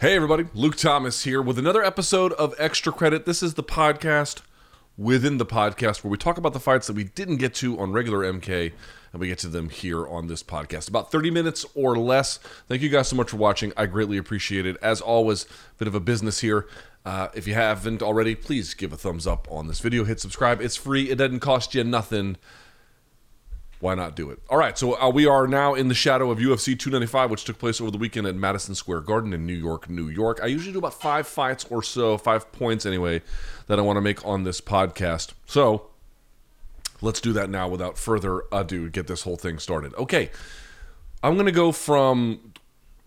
Hey, everybody. Luke Thomas here with another episode of Extra Credit. This is the podcast within the podcast where we talk about the fights that we didn't get to on regular MK and we get to them here on this podcast. About 30 minutes or less. Thank you guys so much for watching. I greatly appreciate it. As always, bit of a business here. Uh, if you haven't already, please give a thumbs up on this video. Hit subscribe. It's free. It doesn't cost you nothing why not do it? All right, so uh, we are now in the shadow of UFC 295, which took place over the weekend at Madison Square Garden in New York, New York. I usually do about five fights or so, five points anyway, that I want to make on this podcast. So let's do that now without further ado, get this whole thing started. Okay, I'm going to go from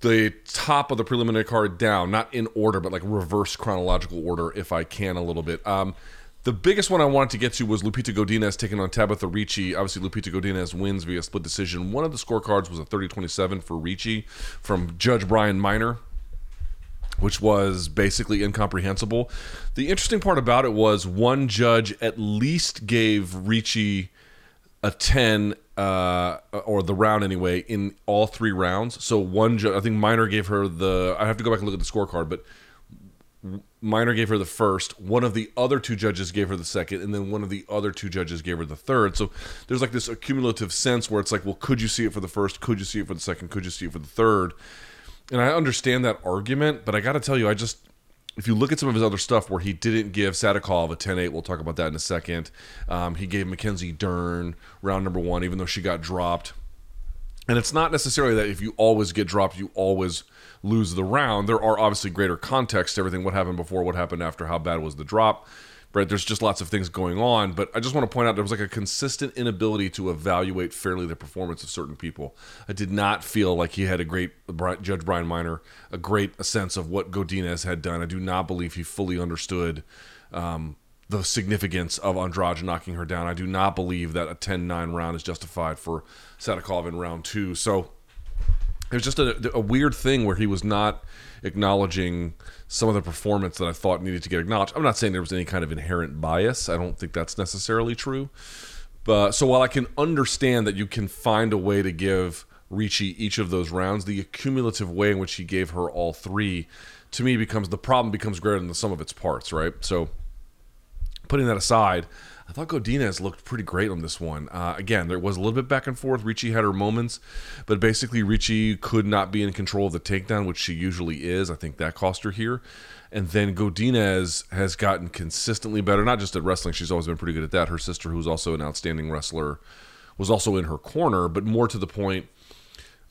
the top of the preliminary card down, not in order, but like reverse chronological order if I can a little bit. Um, the biggest one I wanted to get to was Lupita Godinez taking on Tabatha Ricci. Obviously, Lupita Godinez wins via split decision. One of the scorecards was a 30-27 for Ricci from Judge Brian Miner, which was basically incomprehensible. The interesting part about it was one judge at least gave Ricci a 10 uh, or the round anyway in all three rounds. So one judge, I think Miner gave her the. I have to go back and look at the scorecard, but Miner gave her the first, one of the other two judges gave her the second, and then one of the other two judges gave her the third. So there's like this accumulative sense where it's like, well, could you see it for the first? Could you see it for the second? Could you see it for the third? And I understand that argument, but I got to tell you, I just, if you look at some of his other stuff where he didn't give Sadykhov a 10 8, we'll talk about that in a second. Um, he gave Mackenzie Dern round number one, even though she got dropped. And it's not necessarily that if you always get dropped, you always lose the round. There are obviously greater context to everything what happened before, what happened after, how bad was the drop. Right, there's just lots of things going on, but I just want to point out there was like a consistent inability to evaluate fairly the performance of certain people. I did not feel like he had a great Judge Brian Miner, a great sense of what Godinez had done. I do not believe he fully understood um, the significance of Andrade knocking her down. I do not believe that a 10-9 round is justified for Sadykhov in round two. So there's just a, a, weird thing where he was not acknowledging some of the performance that I thought needed to get acknowledged. I'm not saying there was any kind of inherent bias. I don't think that's necessarily true. But so while I can understand that you can find a way to give Ricci each of those rounds, the accumulative way in which he gave her all three, to me becomes the problem becomes greater than the sum of its parts, right? So putting that aside, I thought Godinez looked pretty great on this one. Uh, again, there was a little bit back and forth. Ricci had her moments, but basically Ricci could not be in control of the takedown, which she usually is. I think that cost her here. And then Godinez has gotten consistently better, not just at wrestling. She's always been pretty good at that. Her sister, who's also an outstanding wrestler, was also in her corner, but more to the point –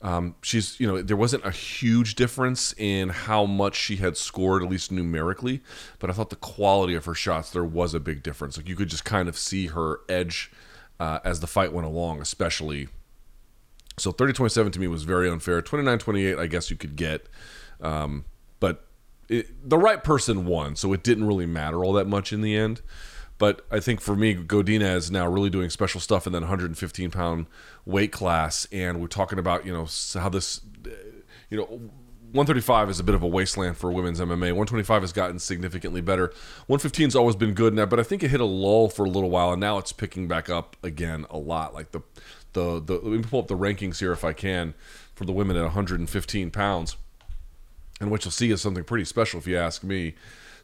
um, she's, you know, there wasn't a huge difference in how much she had scored, at least numerically, but I thought the quality of her shots, there was a big difference. Like you could just kind of see her edge uh, as the fight went along, especially. So 30 27 to me was very unfair. 29 28, I guess you could get. Um, but it, the right person won, so it didn't really matter all that much in the end. But I think for me, Godinez is now really doing special stuff in that 115 pound weight class, and we're talking about you know how this, you know. 135 is a bit of a wasteland for women's MMA. 125 has gotten significantly better. 115 has always been good now, but I think it hit a lull for a little while, and now it's picking back up again a lot. Like the, the, the let me pull up the rankings here if I can for the women at 115 pounds, and what you'll see is something pretty special if you ask me.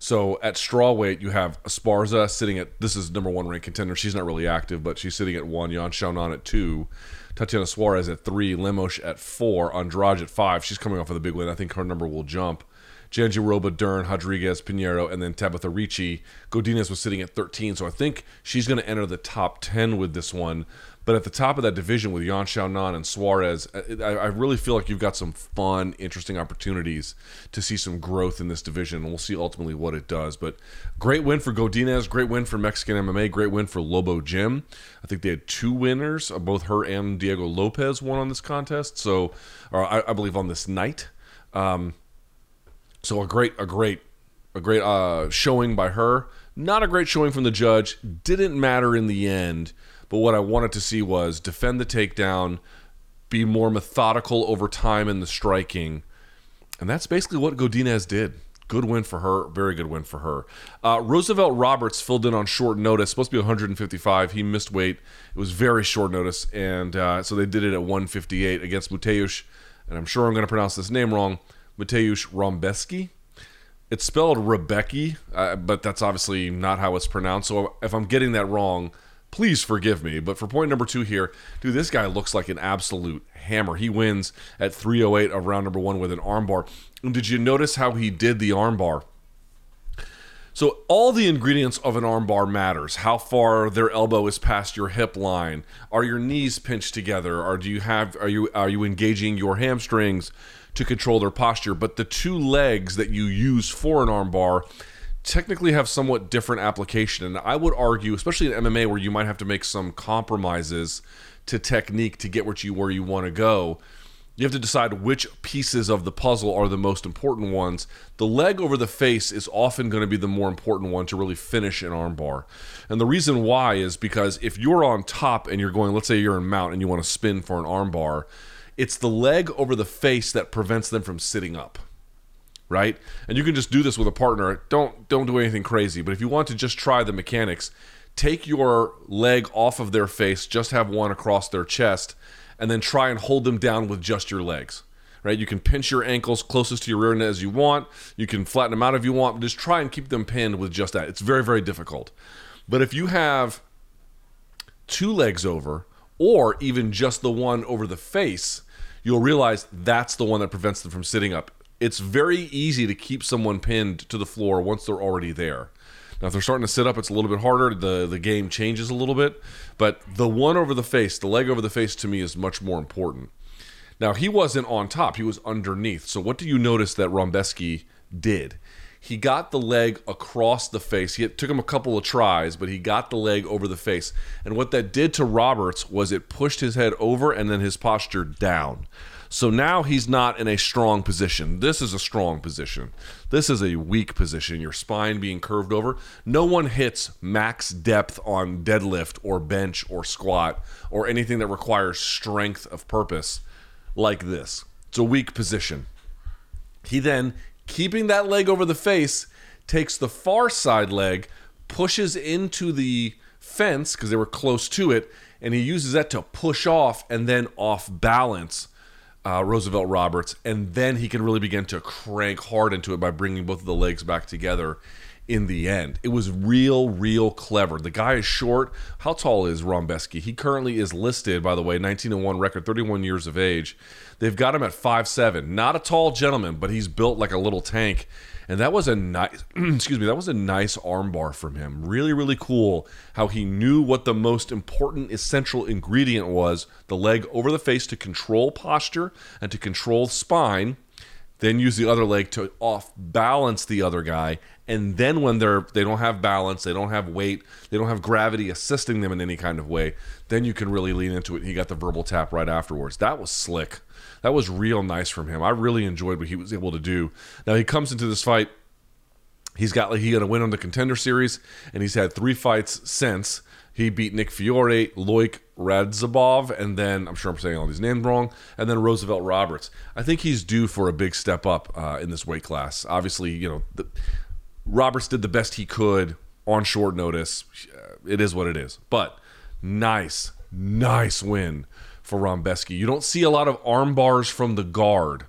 So at straw weight, you have Esparza sitting at this is number one ranked contender. She's not really active, but she's sitting at one. Yan Xiaonan at two. Tatiana Suarez at three, Lemos at four, Andrade at five. She's coming off of the big win. I think her number will jump. Jandiroba, Dern, Rodriguez, Pinheiro, and then Tabatha Ricci. Godinez was sitting at 13, so I think she's going to enter the top 10 with this one. But at the top of that division with Yan Xiaonan and Suarez, I, I really feel like you've got some fun, interesting opportunities to see some growth in this division. And we'll see ultimately what it does. But great win for Godinez, great win for Mexican MMA, great win for Lobo Gym. I think they had two winners, both her and Diego Lopez won on this contest. So, I, I believe on this night. Um, so a great, a great, a great uh, showing by her. Not a great showing from the judge. Didn't matter in the end. But what I wanted to see was defend the takedown, be more methodical over time in the striking, and that's basically what Godinez did. Good win for her. Very good win for her. Uh, Roosevelt Roberts filled in on short notice. Supposed to be 155. He missed weight. It was very short notice, and uh, so they did it at 158 against Mateusz. And I'm sure I'm going to pronounce this name wrong. Mateusz Rombeski. It's spelled Rebecki, uh, but that's obviously not how it's pronounced. So if I'm getting that wrong, please forgive me. But for point number two here, dude, this guy looks like an absolute hammer. He wins at 308 of round number one with an armbar. And did you notice how he did the armbar? So all the ingredients of an armbar matters. How far their elbow is past your hip line. Are your knees pinched together? Or do you have are you are you engaging your hamstrings to control their posture? But the two legs that you use for an armbar technically have somewhat different application. And I would argue, especially in MMA where you might have to make some compromises to technique to get what you where you want to go you have to decide which pieces of the puzzle are the most important ones. The leg over the face is often going to be the more important one to really finish an armbar. And the reason why is because if you're on top and you're going, let's say you're in mount and you want to spin for an armbar, it's the leg over the face that prevents them from sitting up. Right? And you can just do this with a partner. Don't don't do anything crazy, but if you want to just try the mechanics, take your leg off of their face, just have one across their chest and then try and hold them down with just your legs. Right? You can pinch your ankles closest to your rear net as you want. You can flatten them out if you want, just try and keep them pinned with just that. It's very, very difficult. But if you have two legs over, or even just the one over the face, you'll realize that's the one that prevents them from sitting up. It's very easy to keep someone pinned to the floor once they're already there. Now, if they're starting to sit up, it's a little bit harder. The the game changes a little bit, but the one over the face, the leg over the face, to me is much more important. Now, he wasn't on top; he was underneath. So, what do you notice that Rombeski did? He got the leg across the face. He, it took him a couple of tries, but he got the leg over the face. And what that did to Roberts was it pushed his head over and then his posture down. So now he's not in a strong position. This is a strong position. This is a weak position. Your spine being curved over. No one hits max depth on deadlift or bench or squat or anything that requires strength of purpose like this. It's a weak position. He then, keeping that leg over the face, takes the far side leg, pushes into the fence because they were close to it, and he uses that to push off and then off balance uh, Roosevelt Roberts, and then he can really begin to crank hard into it by bringing both of the legs back together in the end. It was real, real clever. The guy is short. How tall is Rombeski? He currently is listed, by the way, 19 and 1 record, 31 years of age. They've got him at 5'7. Not a tall gentleman, but he's built like a little tank and that was a nice excuse me that was a nice armbar from him really really cool how he knew what the most important essential ingredient was the leg over the face to control posture and to control spine then use the other leg to off balance the other guy and then when they're they don't have balance they don't have weight they don't have gravity assisting them in any kind of way then you can really lean into it he got the verbal tap right afterwards that was slick that was real nice from him. I really enjoyed what he was able to do. Now he comes into this fight. He's got like he got a win on the contender series, and he's had three fights since. He beat Nick Fiore, Loik Radzhabov, and then I'm sure I'm saying all these names wrong, and then Roosevelt Roberts. I think he's due for a big step up uh, in this weight class. Obviously, you know, the, Roberts did the best he could on short notice. It is what it is, but nice, nice win for Rombeski. You don't see a lot of arm bars from the guard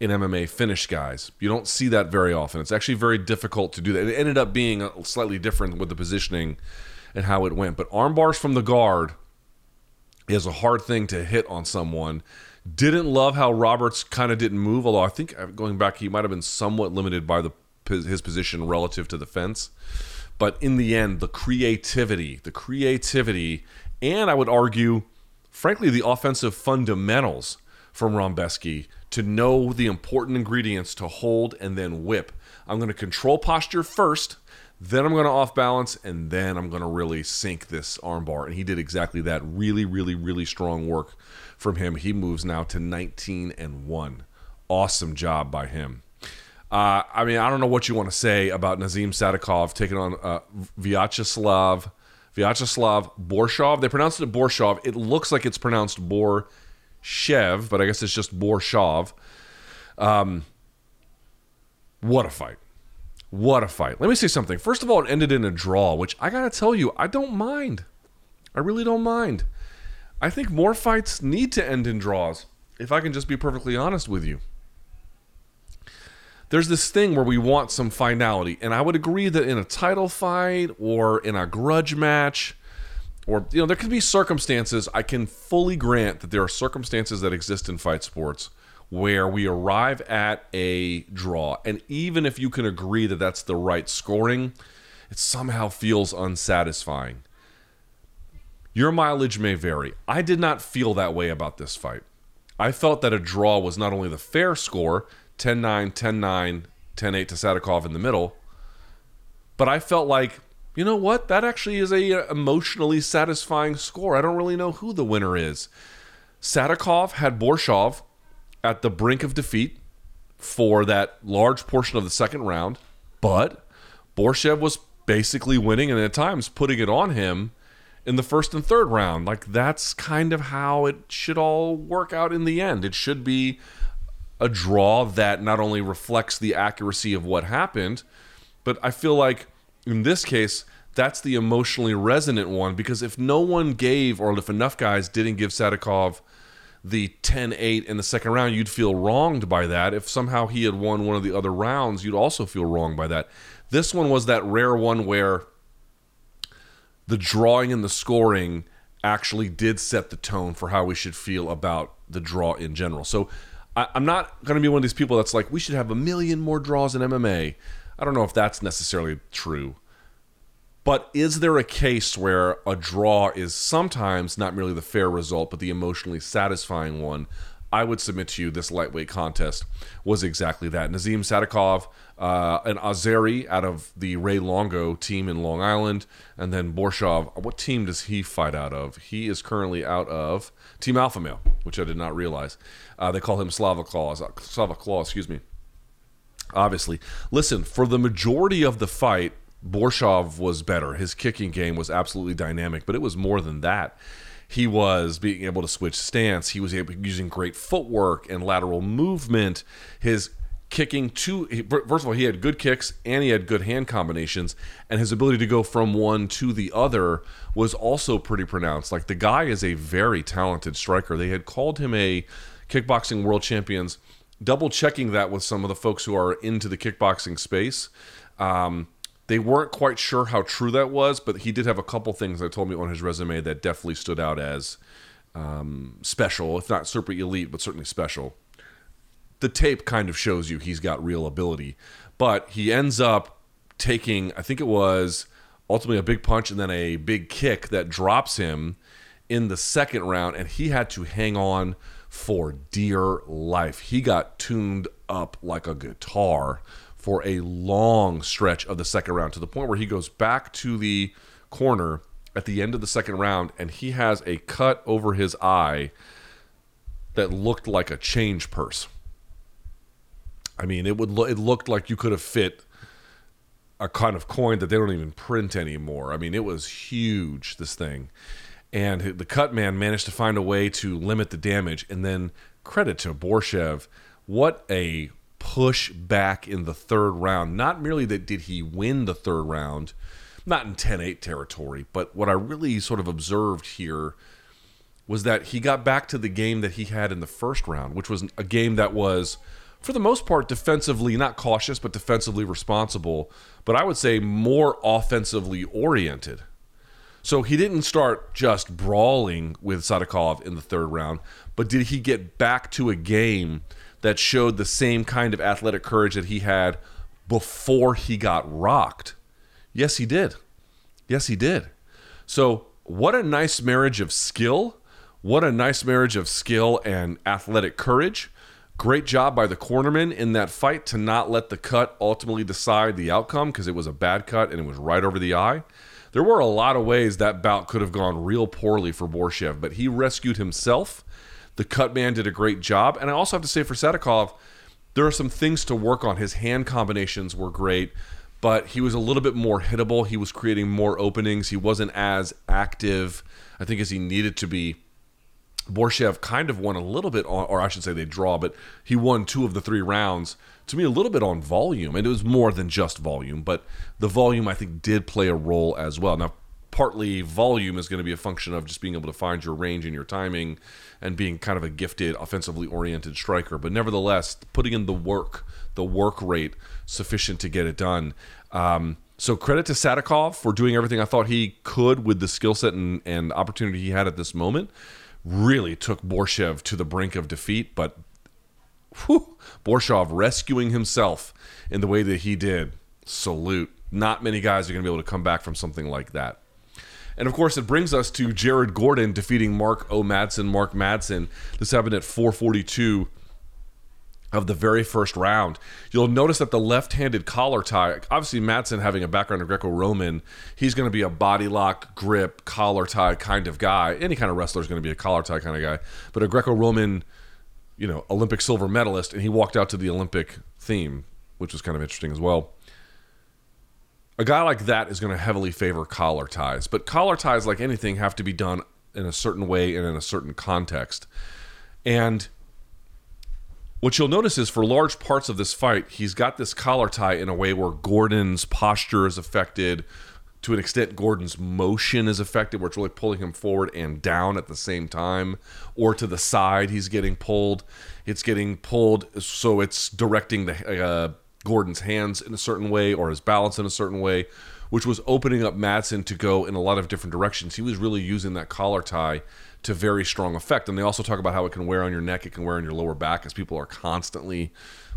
in MMA finish guys. You don't see that very often. It's actually very difficult to do that. It ended up being slightly different with the positioning and how it went. But arm bars from the guard is a hard thing to hit on someone. Didn't love how Roberts kind of didn't move, although I think uh, going back, he might have been somewhat limited by the his position relative to the fence. But in the end, the creativity, the creativity, and I would argue, frankly, the offensive fundamentals from Rombeski to know the important ingredients to hold and then whip. I'm going to control posture first, then I'm going to off balance, and then I'm going to really sink this armbar. And he did exactly that. Really, really, really strong work from him. He moves now to 19 and 1. Awesome job by him. Uh, I mean, I don't know what you want to say about Nazim Sadikov taking on uh, Vyacheslav Vyacheslav Borshov. They pronounced it Borshov. It looks like it's pronounced Borshev, but I guess it's just Borshov. Um, what a fight! What a fight! Let me say something. First of all, it ended in a draw, which I gotta tell you, I don't mind. I really don't mind. I think more fights need to end in draws. If I can just be perfectly honest with you there's this thing where we want some finality. And I would agree that in a title fight or in a grudge match, or, you know, there can be circumstances, I can fully grant that there are circumstances that exist in fight sports where we arrive at a draw. And even if you can agree that that's the right scoring, it somehow feels unsatisfying. Your mileage may vary. I did not feel that way about this fight. I felt that a draw was not only the fair score, 10 9, 10 9, 10 8 to Sadykhov in the middle. But I felt like, you know what? That actually is a uh, emotionally satisfying score. I don't really know who the winner is. Sadykhov had Borshov at the brink of defeat for that large portion of the second round, but Borshev was basically winning and at times putting it on him in the first and third round. Like that's kind of how it should all work out in the end. It should be a draw that not only reflects the accuracy of what happened, but I feel like in this case, that's the emotionally resonant one because if no one gave, or if enough guys didn't give Sadykhov the 10 8 in the second round, you'd feel wronged by that. If somehow he had won one of the other rounds, you'd also feel wronged by that. This one was that rare one where the drawing and the scoring actually did set the tone for how we should feel about the draw in general. So I, am not going to be one of these people that's like, we should have a million more draws in MMA. I don't know if that's necessarily true. But is there a case where a draw is sometimes not merely the fair result, but the emotionally satisfying one? I would submit to you this lightweight contest was exactly that. Nazim Sadykhov, uh, an Azeri out of the Ray Longo team in Long Island, and then Borshov. What team does he fight out of? He is currently out of Team Alpha Male, which I did not realize. Uh, they call him Slava Claus. Uh, Slava Claw, excuse me. Obviously, listen for the majority of the fight. Borshov was better. His kicking game was absolutely dynamic, but it was more than that he was being able to switch stance. He was able, using great footwork and lateral movement. His kicking two first of all he had good kicks and he had good hand combinations and his ability to go from one to the other was also pretty pronounced like the guy is a very talented striker they had called him a kickboxing world champions double checking that with some of the folks who are into the kickboxing space um, they weren't quite sure how true that was, but he did have a couple things that told me on his resume that definitely stood out as um, special, if not super elite, but certainly special. The tape kind of shows you he's got real ability, but he ends up taking, I think it was ultimately a big punch and then a big kick that drops him in the second round, and he had to hang on for dear life. He got tuned up like a guitar for a long stretch of the second round to the point where he goes back to the corner at the end of the second round and he has a cut over his eye that looked like a change purse. I mean, it would lo- it looked like you could have fit a kind of coin that they don't even print anymore. I mean, it was huge this thing. And the cut man managed to find a way to limit the damage and then credit to Borshev. What a push back in the third round. Not merely that did he win the third round, not in 10 8 territory, but what I really sort of observed here was that he got back to the game that he had in the first round, which was a game that was for the most part, defensively, not cautious, but defensively responsible. But I would say more offensively oriented. So he didn't start just brawling with Sadykhov in the third round, but did he get back to a game that showed the same kind of athletic courage that he had before he got rocked? Yes, he did. Yes, he did. So, what a nice marriage of skill. What a nice marriage of skill and athletic courage. Great job by the cornerman in that fight to not let the cut ultimately decide the outcome because it was a bad cut and it was right over the eye. There were a lot of ways that bout could have gone real poorly for Borshev, but he rescued himself. The cut man did a great job. And I also have to say for Sadykhov, there are some things to work on. His hand combinations were great, but he was a little bit more hittable. He was creating more openings. He wasn't as active, I think, as he needed to be. Borshev kind of won a little bit on, or I should say they draw, but he won two of the three rounds. To me, a little bit on volume, and it was more than just volume, but the volume I think did play a role as well. Now, partly volume is going to be a function of just being able to find your range and your timing, and being kind of a gifted, offensively oriented striker. But nevertheless, putting in the work, the work rate sufficient to get it done. Um, so credit to Sadykhov for doing everything I thought he could with the skill set and, and opportunity he had at this moment really took Borshev to the brink of defeat, but whew, Borshev rescuing himself in the way that he did. Salute. Not many guys are going to be able to come back from something like that. And of course, it brings us to Jared Gordon defeating Mark O. Madsen. Mark Madsen. This happened at 442 of the very first round. You'll notice that the left-handed collar tie, obviously Madsen having a background in Greco-Roman, he's going to be a body lock, grip, collar tie kind of guy. Any kind of wrestler is going to be a collar tie kind of guy. But a Greco-Roman, you know, Olympic silver medalist, and he walked out to the Olympic theme, which was kind of interesting as well. A guy like that is going to heavily favor collar ties, but collar ties, like anything, have to be done in a certain way and in a certain context. And what you'll notice is for large parts of this fight, he's got this collar tie in a way where Gordon's posture is affected. To an extent, Gordon's motion is affected, where it's really pulling him forward and down at the same time, or to the side, he's getting pulled. It's getting pulled, so it's directing the uh, Gordon's hands in a certain way or his balance in a certain way, which was opening up Madsen to go in a lot of different directions. He was really using that collar tie to very strong effect. And they also talk about how it can wear on your neck, it can wear on your lower back as people are constantly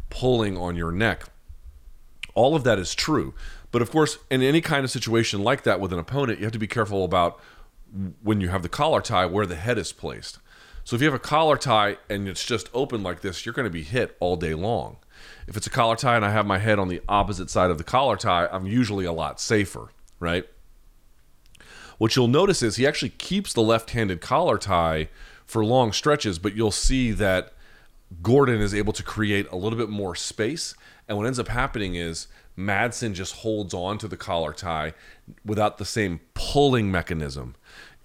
pulling on your neck. All of that is true. But of course, in any kind of situation like that with an opponent, you have to be careful about when you have the collar tie where the head is placed. So if you have a collar tie and it's just open like this, you're going to be hit all day long. If it's a collar tie and I have my head on the opposite side of the collar tie, I'm usually a lot safer, right? What you'll notice is he actually keeps the left handed collar tie for long stretches, but you'll see that Gordon is able to create a little bit more space. And what ends up happening is Madsen just holds on to the collar tie without the same pulling mechanism.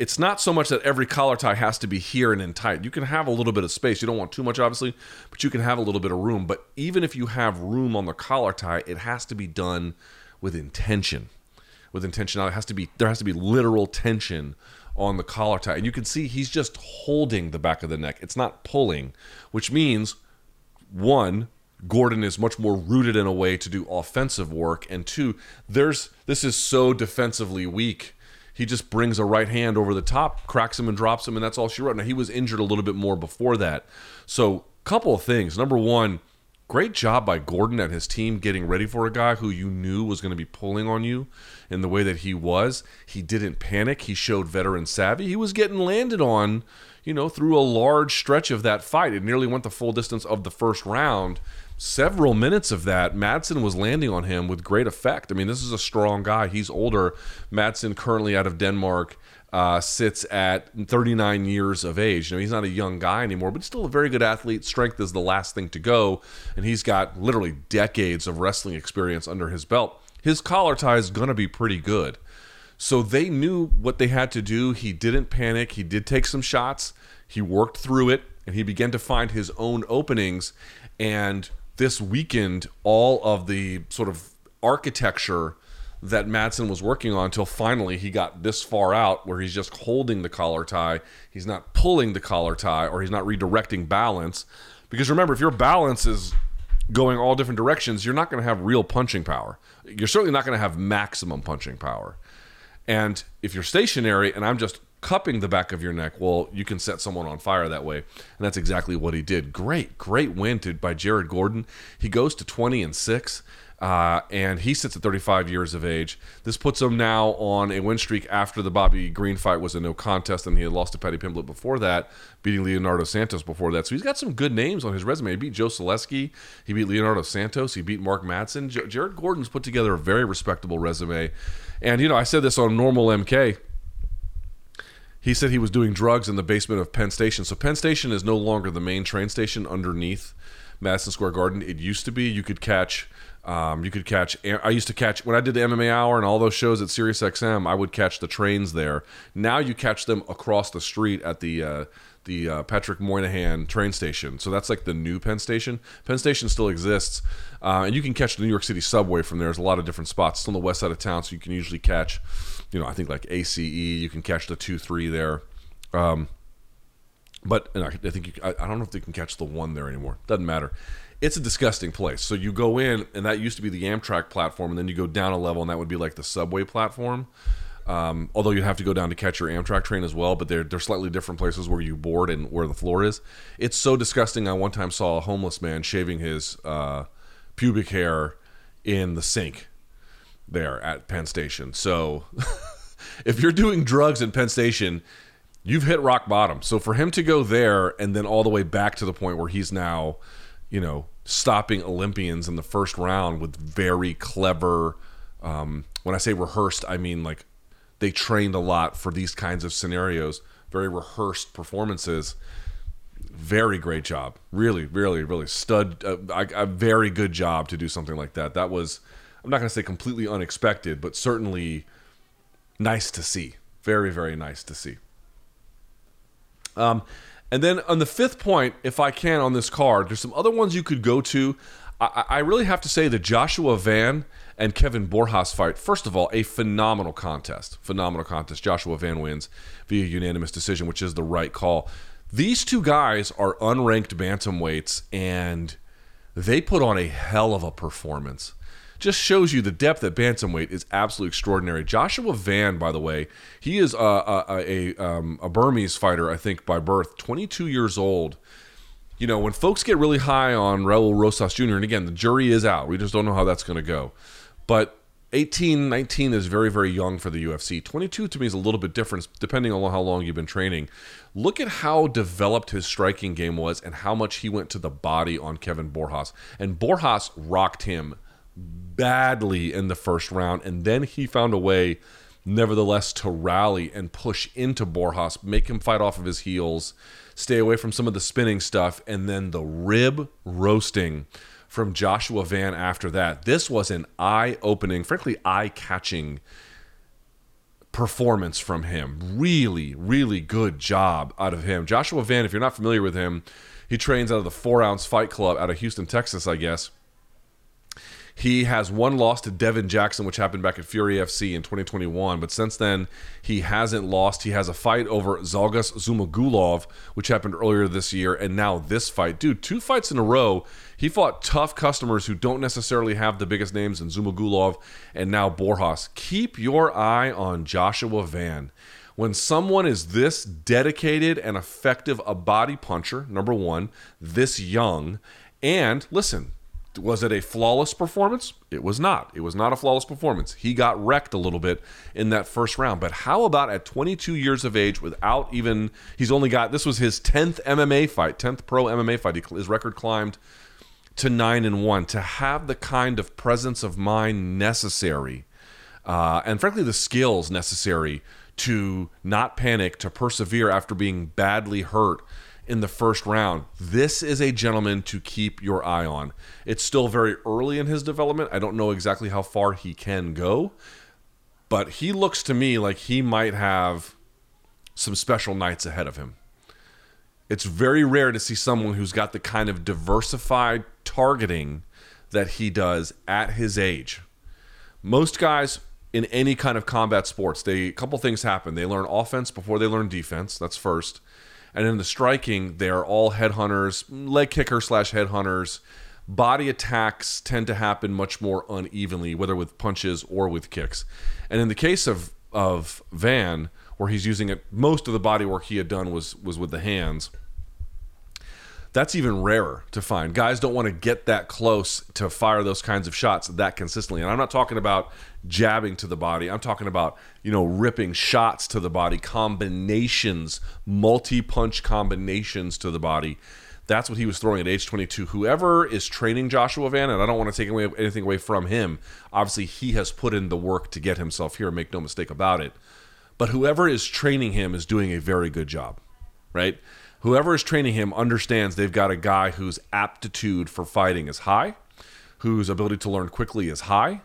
It's not so much that every collar tie has to be here and in tight. You can have a little bit of space. You don't want too much, obviously, but you can have a little bit of room. But even if you have room on the collar tie, it has to be done with intention with intentionality. It has to be there has to be literal tension on the collar tie, and you can see he's just holding the back of the neck. It's not pulling, which means one. Gordon is much more rooted in a way to do offensive work, and two, there's this is so defensively weak he just brings a right hand over the top, cracks him and drops him, and that's all she wrote. Now he was injured a little bit more before that. So, couple of things. Number one, great job by Gordon and his team getting ready for a guy who you knew was going to be pulling on you in the way that he was. He didn't panic. He showed veteran savvy. He was getting landed on, you know, through a large stretch of that fight. It nearly went the full distance of the first round. Several minutes of that, Madsen was landing on him with great effect. I mean, this is a strong guy. He's older. Madsen currently out of Denmark uh, sits at 39 years of age. You know, he's not a young guy anymore, but still a very good athlete. Strength is the last thing to go, and he's got literally decades of wrestling experience under his belt. His collar tie is going to be pretty good. So they knew what they had to do. He didn't panic. He did take some shots. He worked through it, and he began to find his own openings. And this weakened all of the sort of architecture that Madsen was working on until finally he got this far out where he's just holding the collar tie. He's not pulling the collar tie or he's not redirecting balance. Because remember, if your balance is going all different directions, you're not going to have real punching power. You're certainly not going to have maximum punching power. And if you're stationary and I'm just cupping the back of your neck, well, you can set someone on fire that way. And that's exactly what he did. Great, great win to, by Jared Gordon. He goes to 20 and 6. Uh, and he sits at 35 years of age. This puts him now on a win streak after the Bobby Green fight was a no contest, and he had lost to Paddy Pimblett before that, beating Leonardo Santos before that. So he's got some good names on his resume. He beat Joe Solecki, he beat Leonardo Santos, he beat Mark Madsen. J- Jared Gordon's put together a very respectable resume. And, you know, I said this on Normal MK he said he was doing drugs in the basement of Penn Station. So Penn Station is no longer the main train station underneath Madison Square Garden. It used to be. You could catch. Um, you could catch. I used to catch when I did the MMA Hour and all those shows at SiriusXM. I would catch the trains there. Now you catch them across the street at the uh, the uh, Patrick Moynihan train station. So that's like the new Penn Station. Penn Station still exists, uh, and you can catch the New York City subway from there. There's a lot of different spots. It's on the west side of town, so you can usually catch, you know, I think like ACE. You can catch the two three there. Um, but I think you, I, I don't know if they can catch the one there anymore. Doesn't matter. It's a disgusting place. So you go in, and that used to be the Amtrak platform, and then you go down a level, and that would be like the subway platform. Um, although you have to go down to catch your Amtrak train as well, but they're they're slightly different places where you board and where the floor is. It's so disgusting. I one time saw a homeless man shaving his uh, pubic hair in the sink there at Penn Station. So if you're doing drugs in Penn Station, you've hit rock bottom. So for him to go there and then all the way back to the point where he's now, you know, stopping Olympians in the first round with very clever. Um, when I say rehearsed, I mean like they trained a lot for these kinds of scenarios, very rehearsed performances. Very great job. Really, really, really stud. Uh, very good job to do something like that. That was, I'm not going to say completely unexpected, but certainly nice to see. Very, very nice to see. Um, and then on the fifth point, if I can on this card, there's some other ones you could go to. I, I really have to say the Joshua Van and Kevin Borjas fight. First of all, a phenomenal contest. Phenomenal contest. Joshua Van wins via unanimous decision, which is the right call. These two guys are unranked bantamweights, and they put on a hell of a performance. Just shows you the depth at bantamweight is absolutely extraordinary. Joshua Van, by the way, he is a, a, a, um, a Burmese fighter, I think, by birth, 22 years old you know, when folks get really high on Raul Rosas Jr., and again, the jury is out. We just don't know how that's going to go. But 18, 19 is very, very young for the UFC. 22 to me is a little bit different depending on how long you've been training. Look at how developed his striking game was and how much he went to the body on Kevin Borjas. And Borjas rocked him badly in the first round. And then he found a way, nevertheless, to rally and push into Borjas, make him fight off of his heels, stay away from some of the spinning stuff, and then the rib roasting from Joshua Van after that. This was an eye opening, frankly, eye catching performance from him. Really, really good job out of him. Joshua Van, if you're not familiar with him, he trains out of the Four Ounce Fight Club out of Houston, Texas, I guess. He has one loss to Devin Jackson, which happened back at Fury FC in 2021. But since then, he hasn't lost. He has a fight over Zhalgas Zhumagulov, which happened earlier this year, and now this fight. Dude, two fights in a row. He fought tough customers who don't necessarily have the biggest names in Zhumagulov and now Borjas. Keep your eye on Joshua Van. When someone is this dedicated and effective a body puncher, number one, this young, and listen, was it a flawless performance? It was not. It was not a flawless performance. He got wrecked a little bit in that first round. But how about at 22 years of age, without even, he's only got, this was his 10th MMA fight, 10th pro MMA fight. His record climbed to 9 and 1. To have the kind of presence of mind necessary, uh, and frankly, the skills necessary to not panic, to persevere after being badly hurt in the first round. This is a gentleman to keep your eye on. It's still very early in his development. I don't know exactly how far he can go, but he looks to me like he might have some special nights ahead of him. It's very rare to see someone who's got the kind of diversified targeting that he does at his age. Most guys in any kind of combat sports, they a couple things happen. They learn offense before they learn defense. That's first. And in the striking, they are all headhunters, leg kicker slash headhunters. body attacks tend to happen much more unevenly, whether with punches or with kicks. And in the case of of Van, where he's using it, most of the body work he had done was was with the hands. That's even rarer to find. Guys don't want to get that close to fire those kinds of shots that consistently. And I'm not talking about jabbing to the body. I'm talking about, you know, ripping shots to the body, combinations, multi-punch combinations to the body. That's what he was throwing at age 22. Whoever is training Joshua Van, and I don't want to take away anything away from him. Obviously, he has put in the work to get himself here. Make no mistake about it. But whoever is training him is doing a very good job, right? Whoever is training him understands they've got a guy whose aptitude for fighting is high, whose ability to learn quickly is high,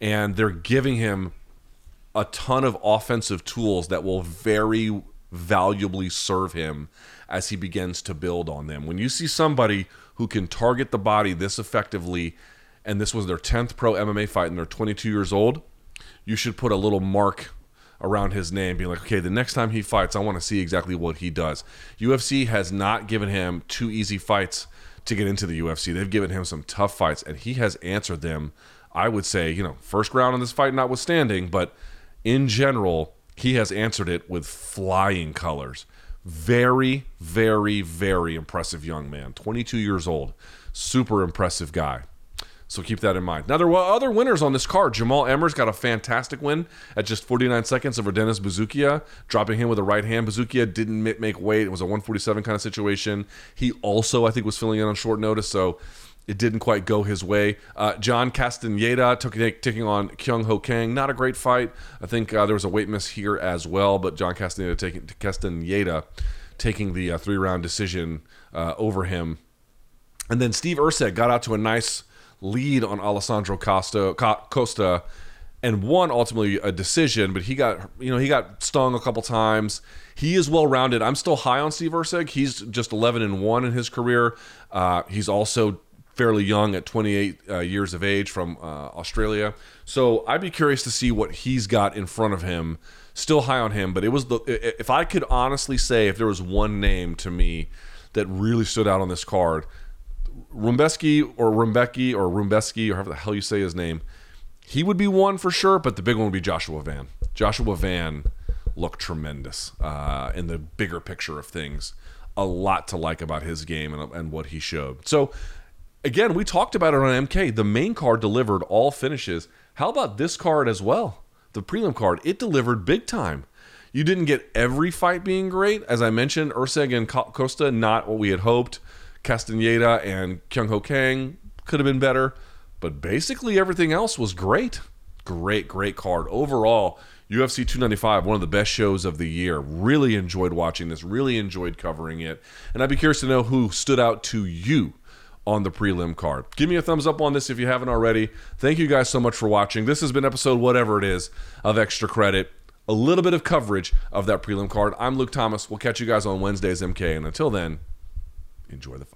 and they're giving him a ton of offensive tools that will very valuably serve him as he begins to build on them. When you see somebody who can target the body this effectively, and this was their 10th pro MMA fight and they're 22 years old, you should put a little mark around his name, being like, okay, the next time he fights, I want to see exactly what he does. UFC has not given him two easy fights to get into the UFC. They've given him some tough fights, and he has answered them. I would say, you know, first round in this fight notwithstanding, but in general, he has answered it with flying colors. Very, very, very impressive young man. 22 years old. Super impressive guy. So keep that in mind. Now, there were other winners on this card. Jamall Emmers got a fantastic win at just 49 seconds over Dennis Buzukja, dropping him with a right hand. Buzukja didn't make weight. It was a 147 kind of situation. He also, I think, was filling in on short notice, so it didn't quite go his way. Uh, John Castaneda took, taking on Kyung Ho Kang. Not a great fight. I think uh, there was a weight miss here as well, but John Castaneda taking Castaneda taking the uh, three round decision uh, over him. And then Steve Erceg got out to a nice lead on Alessandro Costa, Costa and won ultimately a decision, but he got you know he got stung a couple times. He is well rounded. I'm still high on Steve Erceg. He's just 11 and one in his career. Uh, he's also fairly young at 28 uh, years of age from uh, Australia. So I'd be curious to see what he's got in front of him. Still high on him, but it was the if I could honestly say if there was one name to me that really stood out on this card, Rumbeski or Rumbecki or Rumbeski or however the hell you say his name, he would be one for sure. But the big one would be Joshua Van. Joshua Van looked tremendous uh, in the bigger picture of things. A lot to like about his game and, and what he showed. So again, we talked about it on MK. The main card delivered all finishes. How about this card as well? The prelim card, it delivered big time. You didn't get every fight being great. As I mentioned, Erceg and Costa, not what we had hoped. Castaneda and Kyung Ho Kang could have been better, but basically everything else was great. Great, great card. Overall, UFC 295, one of the best shows of the year. Really enjoyed watching this, really enjoyed covering it. And I'd be curious to know who stood out to you on the prelim card. Give me a thumbs up on this if you haven't already. Thank you guys so much for watching. This has been episode whatever it is of Extra Credit. A little bit of coverage of that prelim card. I'm Luke Thomas. We'll catch you guys on Wednesday's MK. And until then, enjoy the fights.